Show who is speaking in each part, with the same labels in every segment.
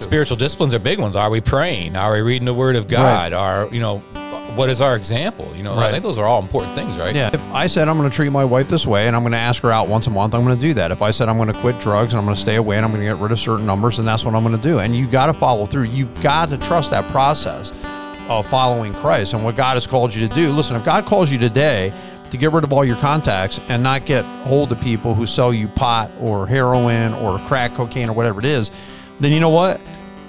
Speaker 1: spiritual disciplines are big ones. Are we praying? Are we reading the Word of God? Are you know, what is our example? You know, I think those are all important things, right?
Speaker 2: Yeah. If I said I'm going to treat my wife this way and I'm going to ask her out once a month, I'm going to do that. If I said I'm going to quit drugs and I'm going to stay away and I'm going to get rid of certain numbers, and that's what I'm going to do. And you got to follow through. You've got to trust that process of following Christ and what God has called you to do. Listen, if God calls you today to get rid of all your contacts and not get hold of people who sell you pot or heroin or crack cocaine or whatever it is, then you know what?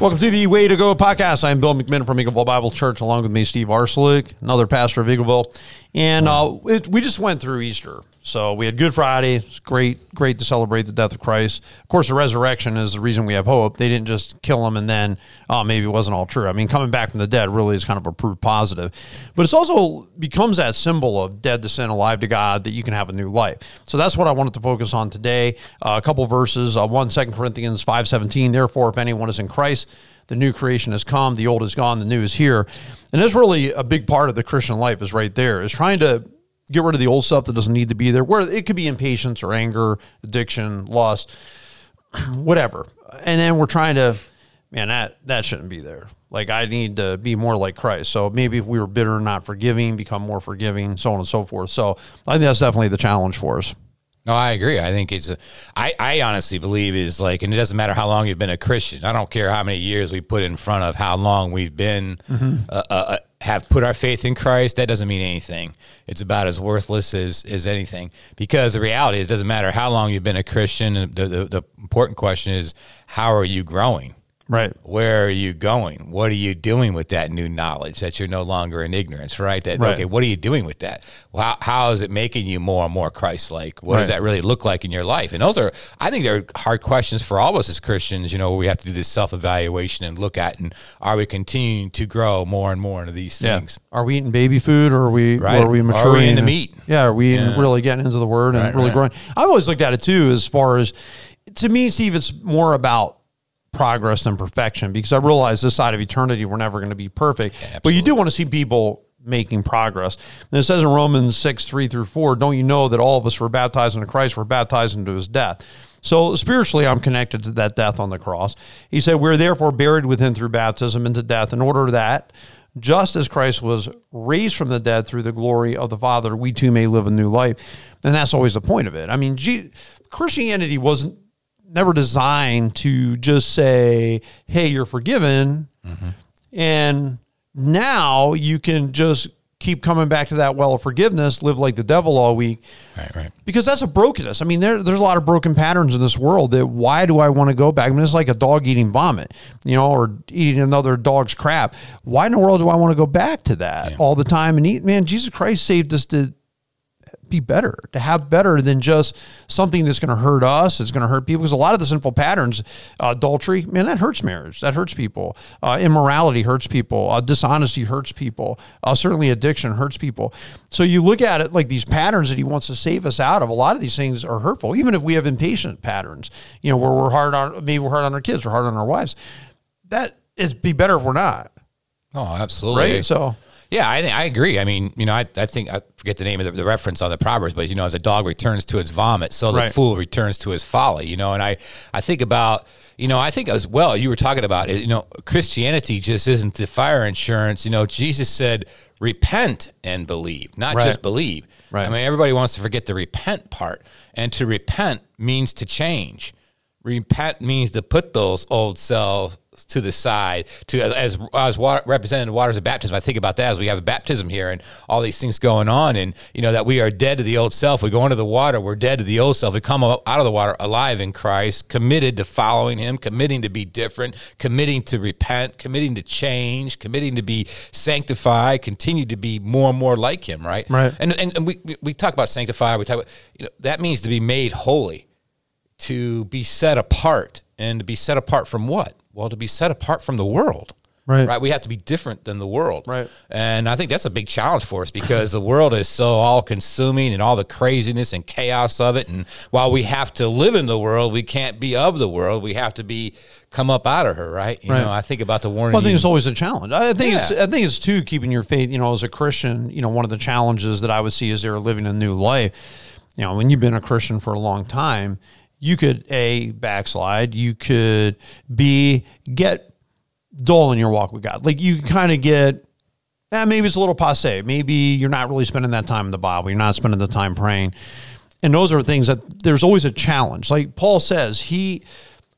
Speaker 2: Welcome to the Way to Go podcast. I'm Bill McMinn from Eagleville Bible Church, along with me, Steve Arslick, another pastor of Eagleville. And uh, it, we just went through Easter. So we had Good Friday. It's great, great to celebrate the death of Christ. Of course, the resurrection is the reason we have hope. They didn't just kill him and then, oh, maybe it wasn't all true. I mean, coming back from the dead really is kind of a proof positive. But it's also becomes that symbol of dead to sin, alive to God, that you can have a new life. So that's what I wanted to focus on today. Uh, a couple verses. Uh, one, 2 Corinthians 5.17, Therefore, if anyone is in Christ, the new creation has come, the old is gone, the new is here. And that's really a big part of the Christian life is right there, is trying to get rid of the old stuff that doesn't need to be there, where it could be impatience or anger, addiction, lust, whatever. And then we're trying to, man, that that shouldn't be there. Like I need to be more like Christ. So maybe if we were bitter, not forgiving, become more forgiving, so on and so forth. So I think that's definitely the challenge for us.
Speaker 1: No, I agree. I think it's a. I, I honestly believe is like, and it doesn't matter how long you've been a Christian. I don't care how many years we put in front of how long we've been uh, uh, uh, have put our faith in Christ. That doesn't mean anything. It's about as worthless as as anything. Because the reality is, it doesn't matter how long you've been a Christian. The the, the important question is, how are you growing?
Speaker 2: Right.
Speaker 1: where are you going? What are you doing with that new knowledge that you're no longer in ignorance, right? That
Speaker 2: Right.
Speaker 1: okay, what are you doing with that? Well, how, how is it making you more and more Christ-like? What does that really look like in your life? And those are, I think, they're hard questions for all of us as Christians. You know, we have to do this self-evaluation and look at, and are we continuing to grow more and more into these things?
Speaker 2: Are we eating baby food or are we
Speaker 1: Right.
Speaker 2: or are we maturing?
Speaker 1: Are we
Speaker 2: maturing?
Speaker 1: into meat?
Speaker 2: Yeah, are we
Speaker 1: Yeah.
Speaker 2: really getting into the word and
Speaker 1: Right,
Speaker 2: really
Speaker 1: right.
Speaker 2: growing? I've always looked at it too as far as to me, Steve, it's more about progress and perfection because I realize this side of eternity we're never going to be perfect. but you do want to see people making progress. And it says in Romans 6, 3 through 4, don't you know that all of us were baptized into Christ, were baptized into his death. So spiritually, I'm connected to that death on the cross. He said, We're therefore buried with him through baptism into death, in order that just as Christ was raised from the dead through the glory of the Father, we too may live a new life. And that's always the point of it. I mean, G- Christianity wasn't never designed to just say, hey, you're forgiven. And now you can just keep coming back to that well of forgiveness, live like the devil all week
Speaker 1: Right, right.
Speaker 2: because that's a brokenness. I mean, there, there's a lot of broken patterns in this world that why do I want to go back? I mean, it's like a dog eating vomit, you know, or eating another dog's crap. Why in the world do I want to go back to that all the time and eat? Man, Jesus Christ saved us to be better, to have better than just something that's going to hurt us. It's going to hurt people because a lot of the sinful patterns, uh, adultery, man, that hurts marriage. That hurts people. Uh, immorality hurts people. Uh, dishonesty hurts people. Uh, certainly addiction hurts people. So you look at it like these patterns that he wants to save us out of. A lot of these things are hurtful, even if we have impatient patterns, you know, where we're hard on, maybe we're hard on our kids, we're hard on our wives. That it'd be better if we're not.
Speaker 1: Oh, absolutely.
Speaker 2: Right. So,
Speaker 1: Yeah, I think I agree. I mean, you know, I, I think I forget the name of the, the reference on the proverbs, but you know, as a dog returns to its vomit, so the
Speaker 2: Right.
Speaker 1: fool returns to his folly. You know, and I I think about you know I think as well. You were talking about it. You know, Christianity just isn't the fire insurance. You know, Jesus said, "Repent and believe," not
Speaker 2: Right.
Speaker 1: just believe.
Speaker 2: Right.
Speaker 1: I mean, everybody wants to forget the repent part, and to repent means to change. Repent means to put those old selves to the side to as as water, representing the waters of baptism. I think about that as we have a baptism here and all these things going on, and you know that we are dead to the old self. We go into the water, we're dead to the old self. We come up out of the water alive in Christ, committed to following Him, committing to be different, committing to repent, committing to change, committing to be sanctified, continue to be more and more like Him. Right.
Speaker 2: Right.
Speaker 1: And and, and we we- talk about sanctified. We talk about you know that means to be made holy to be set apart and to be set apart from what? Well, to be set apart from the world.
Speaker 2: Right.
Speaker 1: Right. We have to be different than the world.
Speaker 2: Right.
Speaker 1: And I think that's a big challenge for us because the world is so all consuming and all the craziness and chaos of it. And while we have to live in the world, we can't be of the world. We have to be come up out of her, right? You
Speaker 2: Right.
Speaker 1: know, I think about the warning.
Speaker 2: Well, I think it's always a challenge. I think it's I think it's too keeping your faith. You know, as a Christian, you know, one of the challenges that I would see is they're living a new life. You know, when you've been a Christian for a long time, you could a backslide. You could b get dull in your walk with God. Like you kind of get. Eh, maybe it's a little passe. Maybe you're not really spending that time in the Bible. You're not spending the time praying. And those are things that there's always a challenge. Like Paul says, he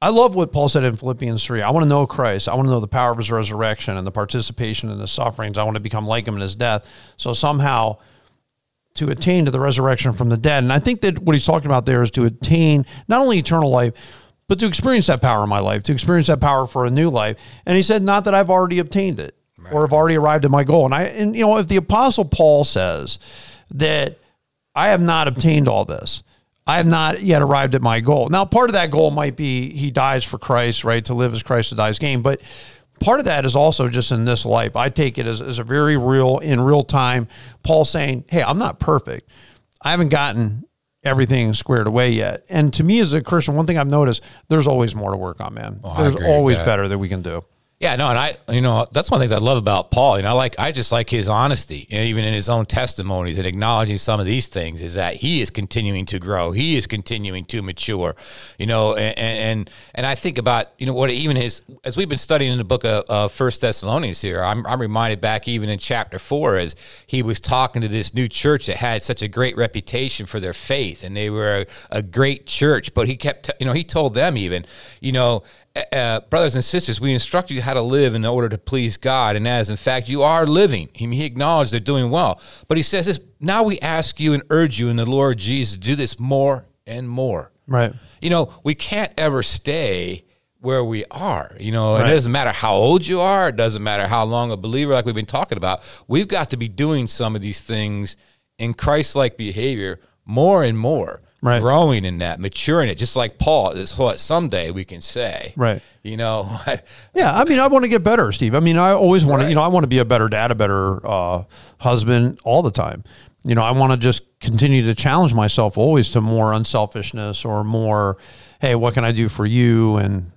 Speaker 2: I love what Paul said in Philippians 3. I want to know Christ. I want to know the power of his resurrection and the participation in his sufferings. I want to become like him in his death. So somehow to attain to the resurrection from the dead. And I think that what he's talking about there is to attain not only eternal life, but to experience that power in my life, to experience that power for a new life. And he said, not that I've already obtained it or have already arrived at my goal. And I, and you know, if the apostle Paul says that I have not obtained all this, I have not yet arrived at my goal. Now, part of that goal might be he dies for Christ, right? To live as Christ, to die as gain. But part of that is also just in this life. I take it as, as a very real, in real time, Paul saying, Hey, I'm not perfect. I haven't gotten everything squared away yet. And to me as a Christian, one thing I've noticed, there's always more to work on, man.
Speaker 1: Oh, I
Speaker 2: there's always
Speaker 1: that.
Speaker 2: better that we can do.
Speaker 1: Yeah, no, and I, you know, that's one of the things I love about Paul. You know, I like, I just like his honesty, and even in his own testimonies and acknowledging some of these things, is that he is continuing to grow, he is continuing to mature. You know, and and and I think about, you know, what even his as we've been studying in the book of uh, First Thessalonians here, I'm I'm reminded back even in chapter four as he was talking to this new church that had such a great reputation for their faith, and they were a, a great church, but he kept, you know, he told them even, you know uh, brothers and sisters, we instruct you how to live in order to please God. And as in fact you are living, he, he acknowledged they're doing well. But he says this now we ask you and urge you in the Lord Jesus to do this more and more.
Speaker 2: Right.
Speaker 1: You know, we can't ever stay where we are. You know,
Speaker 2: Right.
Speaker 1: it doesn't matter how old you are, it doesn't matter how long a believer, like we've been talking about. We've got to be doing some of these things in Christ like behavior more and more.
Speaker 2: Right.
Speaker 1: Growing in that, maturing it, just like Paul. Is what someday we can say.
Speaker 2: Right.
Speaker 1: You know,
Speaker 2: Yeah, I mean, I want to get better, Steve. I mean, I always want to, you know, I want to be a better dad, a better uh, husband all the time. You know, I want to just continue to challenge myself always to more unselfishness or more, hey, what can I do for you? And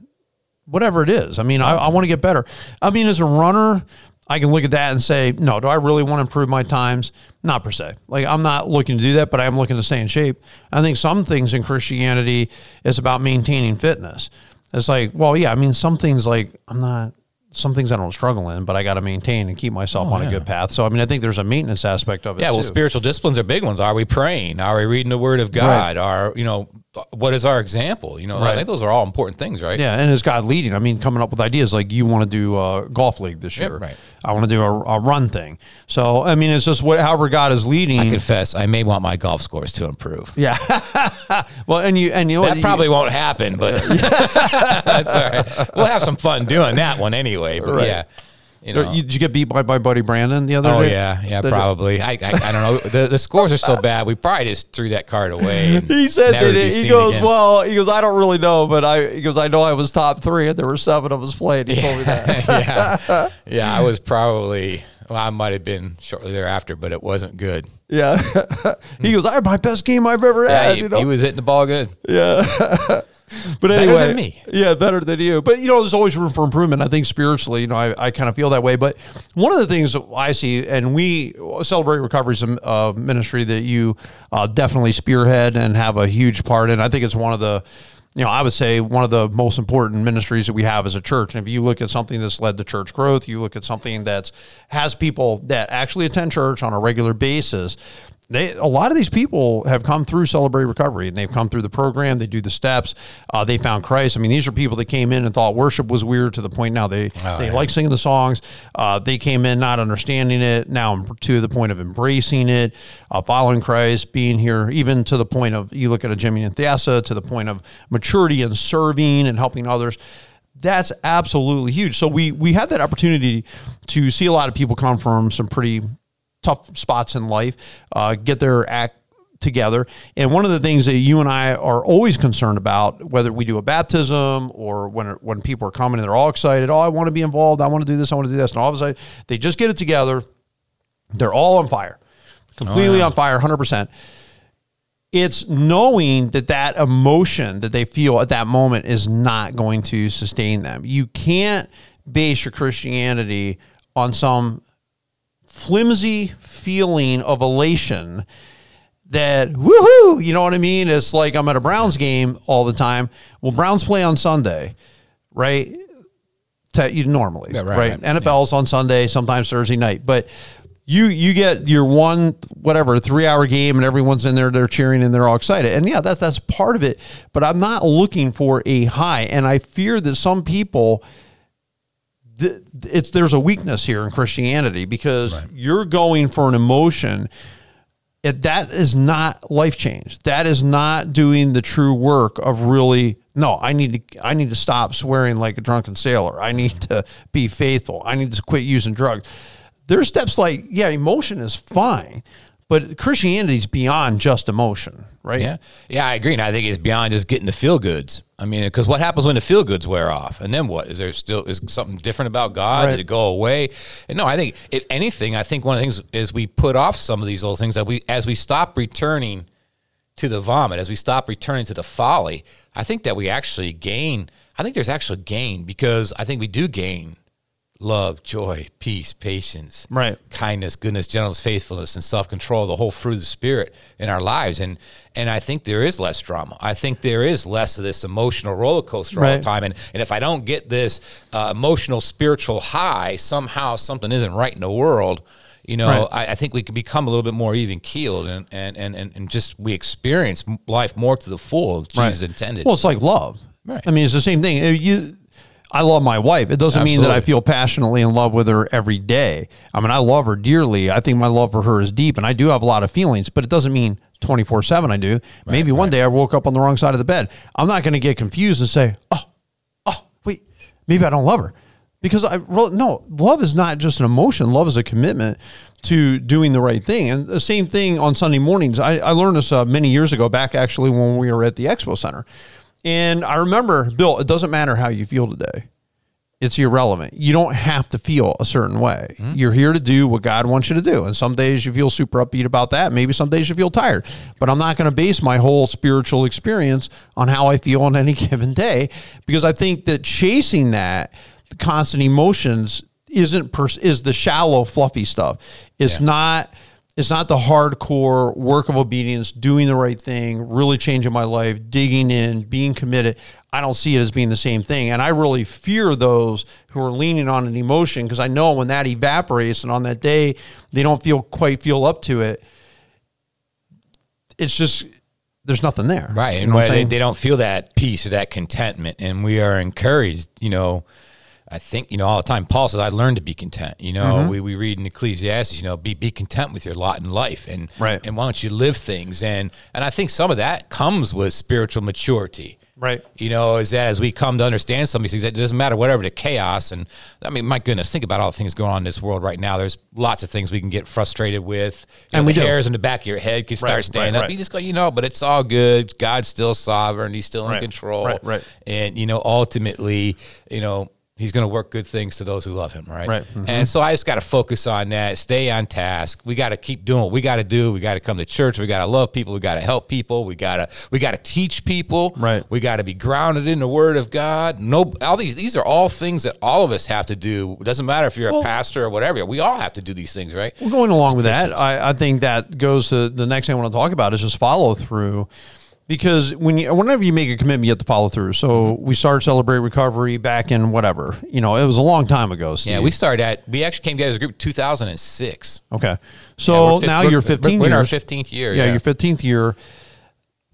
Speaker 2: whatever it is. I mean, I, I want to get better. I mean, as a runner, I can look at that and say, no, do I really want to improve my times? Not per se. Like, I'm not looking to do that, but I am looking to stay in shape. I think some things in Christianity is about maintaining fitness. It's like, well, yeah, I mean, some things like I'm not, some things I don't struggle in, but I got to maintain and keep myself oh, on a good path. So, I mean, I think there's a maintenance aspect of it.
Speaker 1: yeah. Well,
Speaker 2: too.
Speaker 1: spiritual disciplines are big ones. Are we praying? Are we reading the Word of God? Are you know what is our example? You know, I think those are all important things, right?
Speaker 2: Yeah, and is God leading? I mean, coming up with ideas like you want to do a golf league this
Speaker 1: Yep,
Speaker 2: year.
Speaker 1: right.
Speaker 2: I want to do a, a run thing. So, I mean, it's just what, however God is leading.
Speaker 1: I confess, I may want my golf scores to improve.
Speaker 2: yeah. well, and you and you know
Speaker 1: That
Speaker 2: what, you-
Speaker 1: probably won't happen, but that's all right. We'll have some fun doing that one anyway. But
Speaker 2: Right.
Speaker 1: yeah, you know.
Speaker 2: Did you get beat by my buddy Brandon the other
Speaker 1: Oh
Speaker 2: day?
Speaker 1: yeah, yeah,
Speaker 2: That-
Speaker 1: probably. I, I, I don't know. The, the scores are so bad. We probably just threw that card away.
Speaker 2: He said that he goes,
Speaker 1: again.
Speaker 2: well, he goes, I don't really know, but I he goes, I know I was top three, and there were seven of us playing. He told me that.
Speaker 1: yeah, yeah. I was probably. Well, I might have been shortly thereafter, but it wasn't good.
Speaker 2: Yeah, he goes, I had my best game I've ever
Speaker 1: Yeah,
Speaker 2: had.
Speaker 1: he,
Speaker 2: you know?
Speaker 1: he was hitting the ball good.
Speaker 2: Yeah. But
Speaker 1: Better
Speaker 2: anyway,
Speaker 1: than me.
Speaker 2: yeah, better than you. But you know, there's always room for improvement. I think spiritually, you know, I, I kind of feel that way. But one of the things that I see, and we celebrate recovery is a uh, ministry that you uh, definitely spearhead and have a huge part in. I think it's one of the you know, I would say one of the most important ministries that we have as a church. And if you look at something that's led to church growth, you look at something that's has people that actually attend church on a regular basis. They, a lot of these people have come through Celebrate Recovery and they've come through the program. They do the steps. Uh, they found Christ. I mean, these are people that came in and thought worship was weird to the point now they
Speaker 1: Oh,
Speaker 2: they
Speaker 1: yeah.
Speaker 2: like singing the songs. Uh, they came in not understanding it. Now to the point of embracing it, uh, following Christ, being here, even to the point of you look at a Jimmy and Thassa, to the point of maturity and serving and helping others that's absolutely huge. So we we have that opportunity to see a lot of people come from some pretty tough spots in life, uh, get their act together. And one of the things that you and I are always concerned about, whether we do a baptism or when when people are coming and they're all excited, oh, I want to be involved, I want to do this, I want to do this, and all of a sudden they just get it together, they're all on fire, completely on fire, hundred percent. It's knowing that that emotion that they feel at that moment is not going to sustain them. You can't base your Christianity on some flimsy feeling of elation that woohoo, you know what I mean? It's like I'm at a Browns game all the time. Well, Browns play on Sunday, right? You normally,
Speaker 1: Yeah, right,
Speaker 2: right?
Speaker 1: right.
Speaker 2: NFL's on Sunday, sometimes Thursday night, but you you get your one whatever three hour game and everyone's in there they're cheering and they're all excited and yeah that's that's part of it but i'm not looking for a high and i fear that some people it's there's a weakness here in Christianity because you're going for an emotion. It, that is not life change. That is not doing the true work of really. No, I need to. I need to stop swearing like a drunken sailor. I need to be faithful. I need to quit using drugs. There's steps like yeah, emotion is fine, but Christianity is beyond just emotion, right?
Speaker 1: Yeah, yeah, I agree, and I think it's beyond just getting the feel goods. I mean, because what happens when the feel goods wear off, and then what? Is there still is something different about God?
Speaker 2: Right.
Speaker 1: Did it go away? And no, I think if anything, I think one of the things is we put off some of these little things that we as we stop returning to the vomit, as we stop returning to the folly. I think that we actually gain. I think there's actually gain because I think we do gain love, joy, peace, patience,
Speaker 2: Right.
Speaker 1: kindness, goodness, gentleness, faithfulness, and self control, the whole fruit of the spirit in our lives. And and I think there is less drama. I think there is less of this emotional roller coaster all
Speaker 2: Right.
Speaker 1: the time. And and if I don't get this uh, emotional spiritual high, somehow something isn't right in the world. You know,
Speaker 2: Right.
Speaker 1: I, I think we can become a little bit more even keeled and, and, and, and, and just we experience life more to the full as Jesus intended.
Speaker 2: Well, it's like love.
Speaker 1: Right.
Speaker 2: I mean, it's the same thing. You, I love my wife. It doesn't mean that I feel passionately in love with her every day. I mean, I love her dearly. I think my love for her is deep, and I do have a lot of feelings. But it doesn't mean twenty four seven. I do. Maybe one day I woke up on the wrong side of the bed. I'm not going to get confused and say, "Oh, oh, wait, maybe I don't love her," because I no love is not just an emotion. Love is a commitment to doing the right thing. And the same thing on Sunday mornings. I, I learned this uh, many years ago, back actually when we were at the Expo Center. And I remember, Bill, it doesn't matter how you feel today. It's irrelevant. You don't have to feel a certain way. Hmm? You're here to do what God wants you to do. And some days you feel super upbeat about that. Maybe some days you feel tired. But I'm not going to base my whole spiritual experience on how I feel on any given day because I think that chasing that the constant emotions isn't pers- is the shallow fluffy stuff. It's not it's not the hardcore work of obedience, doing the right thing, really changing my life, digging in, being committed. I don't see it as being the same thing. And I really fear those who are leaning on an emotion because I know when that evaporates and on that day they don't feel quite feel up to it, it's just there's nothing there.
Speaker 1: Right.
Speaker 2: You
Speaker 1: And
Speaker 2: know I'm
Speaker 1: they, they don't feel that peace or that contentment. And we are encouraged, you know, I think, you know, all the time, Paul says, I learned to be content. You know,
Speaker 2: Mm-hmm.
Speaker 1: we, we read in Ecclesiastes, you know, be, be content with your lot in life and,
Speaker 2: Right.
Speaker 1: and why don't you live things? And, and I think some of that comes with spiritual maturity.
Speaker 2: Right.
Speaker 1: You know, is that as we come to understand some of these things, it doesn't matter whatever the chaos. And I mean, my goodness, think about all the things going on in this world right now. There's lots of things we can get frustrated with. You
Speaker 2: And
Speaker 1: know,
Speaker 2: we
Speaker 1: the
Speaker 2: do.
Speaker 1: hairs in the back of your head can start
Speaker 2: Right,
Speaker 1: standing
Speaker 2: right,
Speaker 1: up.
Speaker 2: right.
Speaker 1: You just go, you know, but it's all good. God's still sovereign. He's still in control.
Speaker 2: right, right.
Speaker 1: And, you know, ultimately, you know, he's going to work good things to those who love him. Right.
Speaker 2: Right, mhm.
Speaker 1: And so I just got to focus on that, stay on task. We got to keep doing what we got to do. We got to come to church. We got to love people. We got to help people. We got to, we got to teach people.
Speaker 2: Right.
Speaker 1: We got to be grounded in the word of God. No, all these, these are all things that all of us have to do. It doesn't matter if you're
Speaker 2: Well-
Speaker 1: a pastor or whatever. We all have to do these things, right?
Speaker 2: Well, going along with that, I, I think that goes to the next thing I want to talk about is just follow through. Because when you, whenever you make a commitment, you have to follow through. So mm-hmm. we started Celebrate Recovery back in whatever, you know, it was a long time ago. Steve.
Speaker 1: Yeah, we started at, we actually came together as a group 2006.
Speaker 2: okay. So
Speaker 1: we're
Speaker 2: now
Speaker 1: we're-
Speaker 2: you're 15
Speaker 1: We're in our 15th year.
Speaker 2: yeah,
Speaker 1: Yeah,
Speaker 2: your 15th year.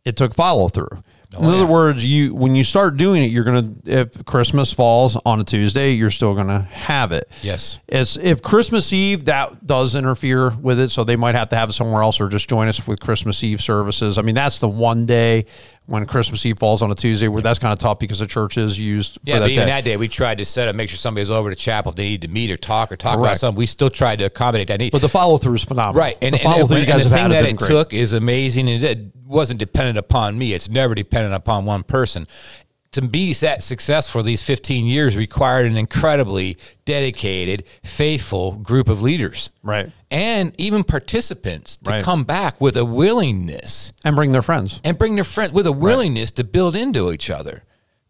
Speaker 2: It took follow through. In
Speaker 1: Oh,
Speaker 2: other
Speaker 1: yeah.
Speaker 2: words, you when you start doing it, you're gonna if Christmas falls on a Tuesday, you're still gonna have it.
Speaker 1: Yes.
Speaker 2: It's if Christmas Eve that does interfere with it, so they might have to have it somewhere else or just join us with Christmas Eve services. I mean, that's the one day when Christmas Eve falls on a Tuesday, where that's kind of tough because the church is used for
Speaker 1: Yeah,
Speaker 2: that
Speaker 1: but even
Speaker 2: day.
Speaker 1: that day, we tried to set up, make sure somebody was over to chapel if they needed to meet or talk or talk about something. We still tried to accommodate that need.
Speaker 2: but the follow through is phenomenal.
Speaker 1: Right, and,
Speaker 2: the follow through you guys have
Speaker 1: thing
Speaker 2: had
Speaker 1: that it
Speaker 2: great.
Speaker 1: took is amazing, and it wasn't dependent upon me. It's never dependent upon one person. To be that successful these 15 years required an incredibly dedicated, faithful group of leaders,
Speaker 2: Right.
Speaker 1: and even participants to
Speaker 2: Right.
Speaker 1: come back with a willingness
Speaker 2: and bring their friends.
Speaker 1: and bring their friends with a willingness to build into each other,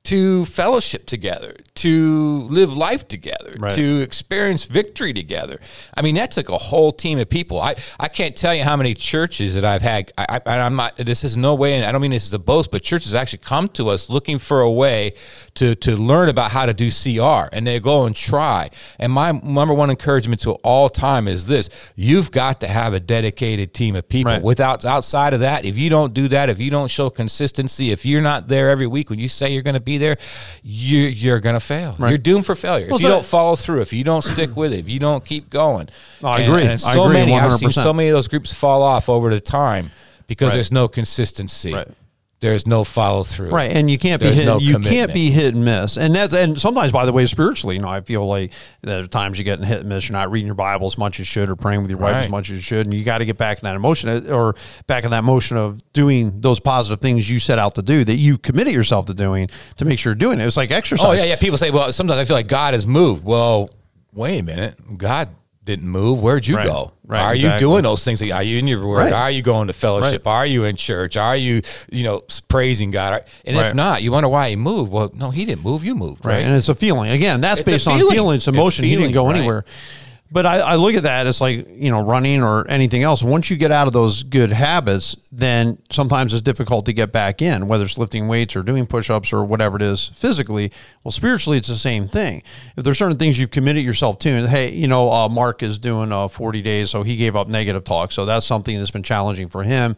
Speaker 1: to fellowship together, to live life together,
Speaker 2: Right.
Speaker 1: to experience victory together. I mean, that took a whole team of people. I, I can't tell you how many churches that I've had. I, I, I'm not. This is no way, and I don't mean this is a boast, but churches have actually come to us looking for a way to to learn about how to do CR, and they go and try. And my number one encouragement to all time is this: you've got to have a dedicated team of people.
Speaker 2: Right.
Speaker 1: Without outside of that, if you don't do that, if you don't show consistency, if you're not there every week when you say you're going to be there, you you're going to fail. You're doomed for failure.
Speaker 2: Well,
Speaker 1: if you
Speaker 2: so-
Speaker 1: don't follow through, if you don't stick with it, if you don't keep going.
Speaker 2: No, I
Speaker 1: And-
Speaker 2: agree.
Speaker 1: And,
Speaker 2: I
Speaker 1: so
Speaker 2: agree
Speaker 1: many I've seen so many of those groups fall off over the time because
Speaker 2: Right.
Speaker 1: there's no consistency.
Speaker 2: Right.
Speaker 1: There's no follow through.
Speaker 2: Right, and you can't be hit,
Speaker 1: no
Speaker 2: you can't be hit and miss, and that's and sometimes, by the way, spiritually, you know, I feel like there are times you get in hit and miss. You're not reading your Bible as much as you should, or praying with your wife as much as you should, and you got to get back in that emotion, uh, or back in that motion of doing those positive things you set out to do that you committed yourself to doing to make sure you're doing it. It's like exercise.
Speaker 1: Oh yeah, yeah. People say, well, sometimes I feel like God has moved. Well, wait a minute, God didn't move. Where'd you
Speaker 2: Right.
Speaker 1: go?
Speaker 2: Right,
Speaker 1: Are you doing those things? Are you in your word?
Speaker 2: Right.
Speaker 1: Are you going to fellowship? Are you in church? Are you, you know, praising God? And if not, you wonder why he moved. Well, no, he didn't move. You moved,
Speaker 2: right? And it's a feeling. Again, that's
Speaker 1: It's
Speaker 2: based on
Speaker 1: feeling.
Speaker 2: feelings, emotion. he didn't go anywhere. But I, I look at that as like you know running or anything else. Once you get out of those good habits, then sometimes it's difficult to get back in. Whether it's lifting weights or doing push-ups or whatever it is physically. Well, spiritually, it's the same thing. If there's certain things you've committed yourself to, and hey, you know, uh, Mark is doing uh, 40 days, so he gave up negative talk. So that's something that's been challenging for him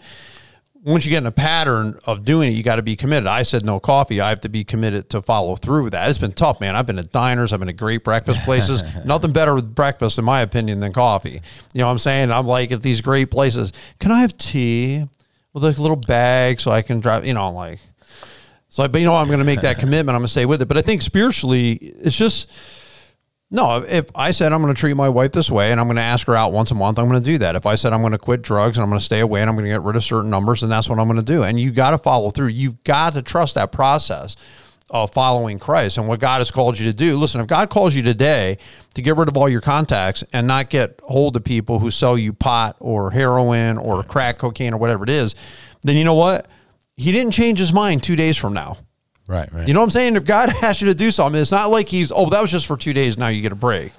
Speaker 2: once you get in a pattern of doing it, you got to be committed. I said no coffee. I have to be committed to follow through with that. It's been tough, man. I've been at diners. I've been at great breakfast places. Nothing better with breakfast, in my opinion, than coffee. You know what I'm saying? I'm like at these great places. Can I have tea with like a little bag so I can drive? You know, I'm like. So, but you know, I'm going to make that commitment. I'm going to stay with it. But I think spiritually, it's just no. If I said I'm going to treat my wife this way and I'm going to ask her out once a month, I'm going to do that. If I said I'm going to quit drugs and I'm going to stay away and I'm going to get rid of certain numbers, and that's what I'm going to do. And you got to follow through. You've got to trust that process of following Christ and what God has called you to do. Listen, if God calls you today to get rid of all your contacts and not get hold of people who sell you pot or heroin or crack cocaine or whatever it is, then you know what? He didn't change his mind two days from now.
Speaker 1: Right, right.
Speaker 2: You know what I'm saying? If God asks you to do something, it's not like he's, oh, that was just for two days. Now you get a break.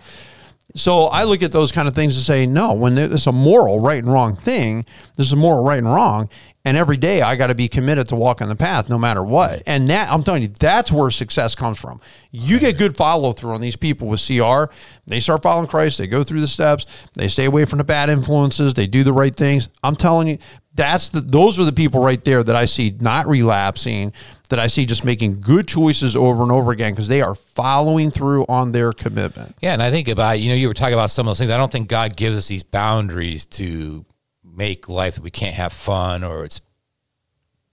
Speaker 2: So I look at those kind of things and say, no, when there's a moral right and wrong thing, there's a moral right and wrong. And every day I got to be committed to walking the path no matter what. And that, I'm telling you, that's where success comes from. You get good follow through on these people with CR. They start following Christ. They go through the steps. They stay away from the bad influences. They do the right things. I'm telling you, that's the, those are the people right there that I see not relapsing, that I see just making good choices over and over again because they are following through on their commitment.
Speaker 1: Yeah, and I think about you know you were talking about some of those things. I don't think God gives us these boundaries to make life that we can't have fun or it's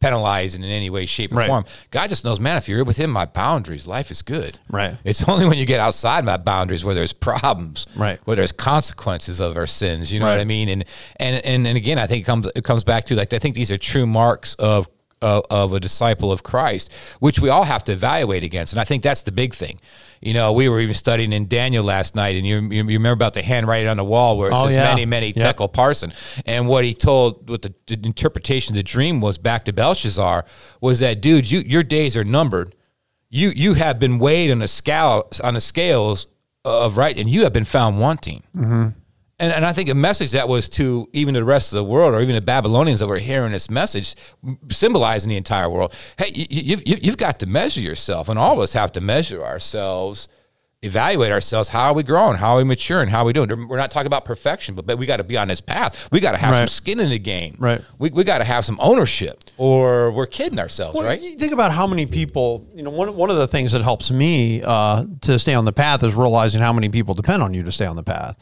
Speaker 1: penalizing in any way, shape, or
Speaker 2: Right.
Speaker 1: form. God just knows, man. If you're within my boundaries, life is good.
Speaker 2: Right.
Speaker 1: It's only when you get outside my boundaries where there's problems.
Speaker 2: Right.
Speaker 1: Where there's consequences of our sins. You know
Speaker 2: Right.
Speaker 1: what I mean? And and and and again, I think it comes it comes back to like I think these are true marks of. Of, of a disciple of Christ, which we all have to evaluate against, and I think that's the big thing. You know, we were even studying in Daniel last night, and you, you, remember about the handwriting on the wall where it
Speaker 2: Oh,
Speaker 1: says
Speaker 2: yeah.
Speaker 1: mene, mene
Speaker 2: Yep.
Speaker 1: tekel parsin, and what he told, what the, the interpretation of the dream was back to Belshazzar was that, dude, you your days are numbered. You you have been weighed on the scale on the scales of right, and you have been found wanting. Mm-hmm. And, and I think a message that was to even the rest of the world, or even the Babylonians that were hearing this message, symbolizing the entire world. Hey, you, you, you, you've got to measure yourself, and all of us have to measure ourselves, evaluate ourselves. How are we growing? How are we maturing? How are we doing? We're not talking about perfection, but, but we got to be on this path. We got to have some skin in the game.
Speaker 2: Right.
Speaker 1: We, we got to have some ownership, or we're kidding ourselves,
Speaker 2: Well,
Speaker 1: right?
Speaker 2: You think about how many people, you know, one, one of the things that helps me uh, to stay on the path is realizing how many people depend on you to stay on the path.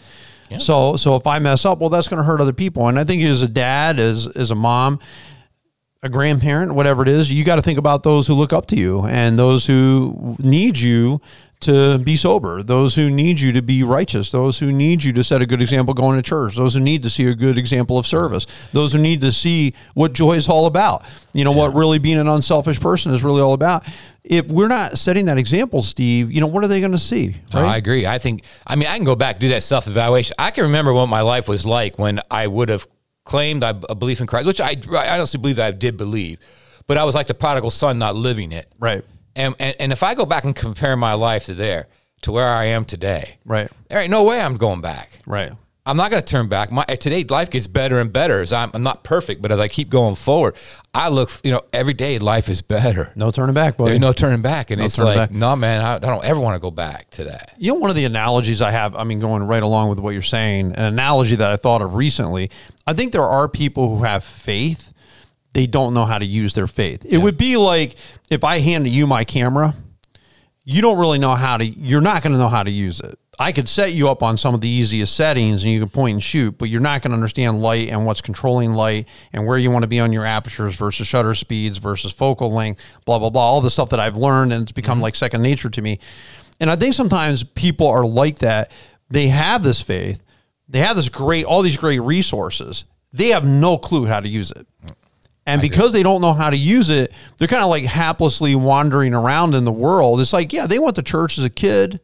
Speaker 2: So, so if I mess up, well, that's going to hurt other people. And I think as a dad, as as a mom, a grandparent, whatever it is, you got to think about those who look up to you and those who need you to be sober, those who need you to be righteous, those who need you to set a good example going to church, those who need to see a good example of service, those who need to see what joy is all about, you know, yeah. what really being an unselfish person is really all about. If we're not setting that example, Steve, you know, what are they going to see?
Speaker 1: Right? I agree. I think, I mean, I can go back, do that self evaluation. I can remember what my life was like when I would have claimed a belief in Christ, which I, I honestly believe that I did believe, but I was like the prodigal son not living it.
Speaker 2: Right.
Speaker 1: And, and and if I go back and compare my life to there to where I am today,
Speaker 2: right?
Speaker 1: There ain't no way I'm going back.
Speaker 2: Right.
Speaker 1: I'm not going to turn back. My today life gets better and better as I'm, I'm, not perfect, but as I keep going forward, I look. You know, every day life is better.
Speaker 2: No turning back.
Speaker 1: There's no turning back, and no it's like, back. no, man, I, I, don't ever want to go back to that.
Speaker 2: You know, one of the analogies I have. I mean, going right along with what you're saying, an analogy that I thought of recently. I think there are people who have faith they don't know how to use their faith. It yeah. would be like if I handed you my camera, you don't really know how to, you're not going to know how to use it. I could set you up on some of the easiest settings and you can point and shoot, but you're not going to understand light and what's controlling light and where you want to be on your apertures versus shutter speeds versus focal length, blah, blah, blah. All the stuff that I've learned and it's become mm-hmm. like second nature to me. And I think sometimes people are like that. They have this faith, they have this great, all these great resources. They have no clue how to use it. And because they don't know how to use it, they're kind of like haplessly wandering around in the world. It's like, yeah, they went to church as a kid.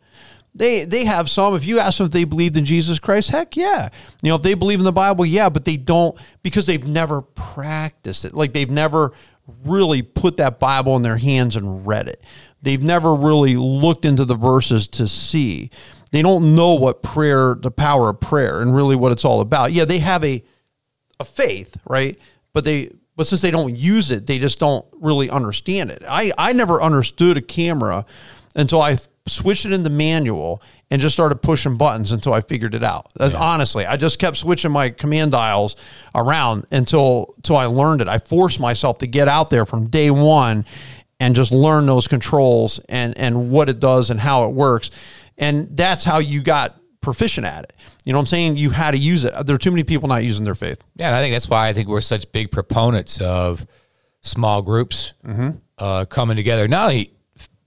Speaker 2: They they have some. If you ask them if they believed in Jesus Christ, heck yeah. You know, if they believe in the Bible, yeah, but they don't because they've never practiced it. Like they've never really put that Bible in their hands and read it. They've never really looked into the verses to see. They don't know what prayer, the power of prayer, and really what it's all about. Yeah, they have a a faith, right? But they but since they don't use it, they just don't really understand it. I, I never understood a camera until I switched it into manual and just started pushing buttons until I figured it out. That's, yeah. Honestly, I just kept switching my command dials around until until I learned it. I forced myself to get out there from day one and just learn those controls and and what it does and how it works. And that's how you got proficient at it. You know what I'm saying? You had to use it. There are too many people not using their faith.
Speaker 1: Yeah, and I think that's why I think we're such big proponents of small groups mm-hmm. uh, coming together, not only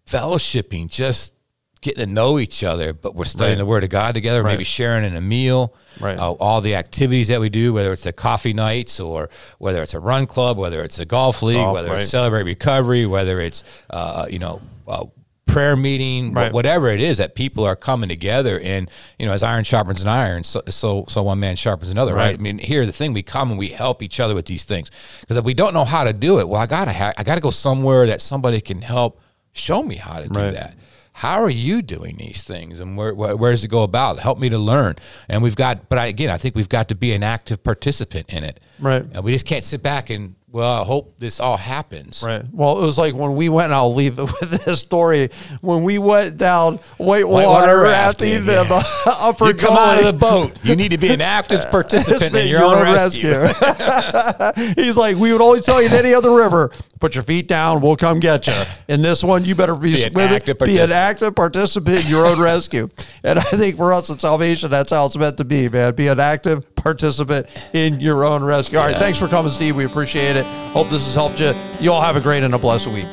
Speaker 1: fellowshipping, just getting to know each other, but we're studying right. the Word of God together, right. maybe sharing in a meal,
Speaker 2: right.
Speaker 1: uh, all the activities that we do, whether it's the coffee nights or whether it's a run club, whether it's a golf league, whether it's celebrate recovery, whether it's uh, you know uh, prayer meeting, right. whatever it is that people are coming together and you know as iron sharpens an iron, so so, so one man sharpens another, right. right? I mean, here the thing we come and we help each other with these things because if we don't know how to do it, well, I gotta ha- I gotta go somewhere that somebody can help show me how to do right. that. How are you doing these things, and where, where, where does it go about? Help me to learn. And we've got, but I, again, I think we've got to be an active participant in it.
Speaker 2: Right.
Speaker 1: And we just can't sit back and well, I hope this all happens.
Speaker 2: Right. Well, it was like when we went, and I'll leave it with this story. When we went down whitewater, whitewater rafting yeah. the upper
Speaker 1: You come Gauley. out of the boat. You need to be an active participant in your, your own, own rescue.
Speaker 2: rescue. He's like, we would always tell you in any other river, put your feet down, we'll come get you. In this one, you better be,
Speaker 1: be, an, active be
Speaker 2: an active participant in your own rescue. And I think for us in salvation, that's how it's meant to be, man. Be an active participant in your own rescue. All right, yes. thanks for coming, Steve. We appreciate it. Hope this has helped you. You all have a great and a blessed week.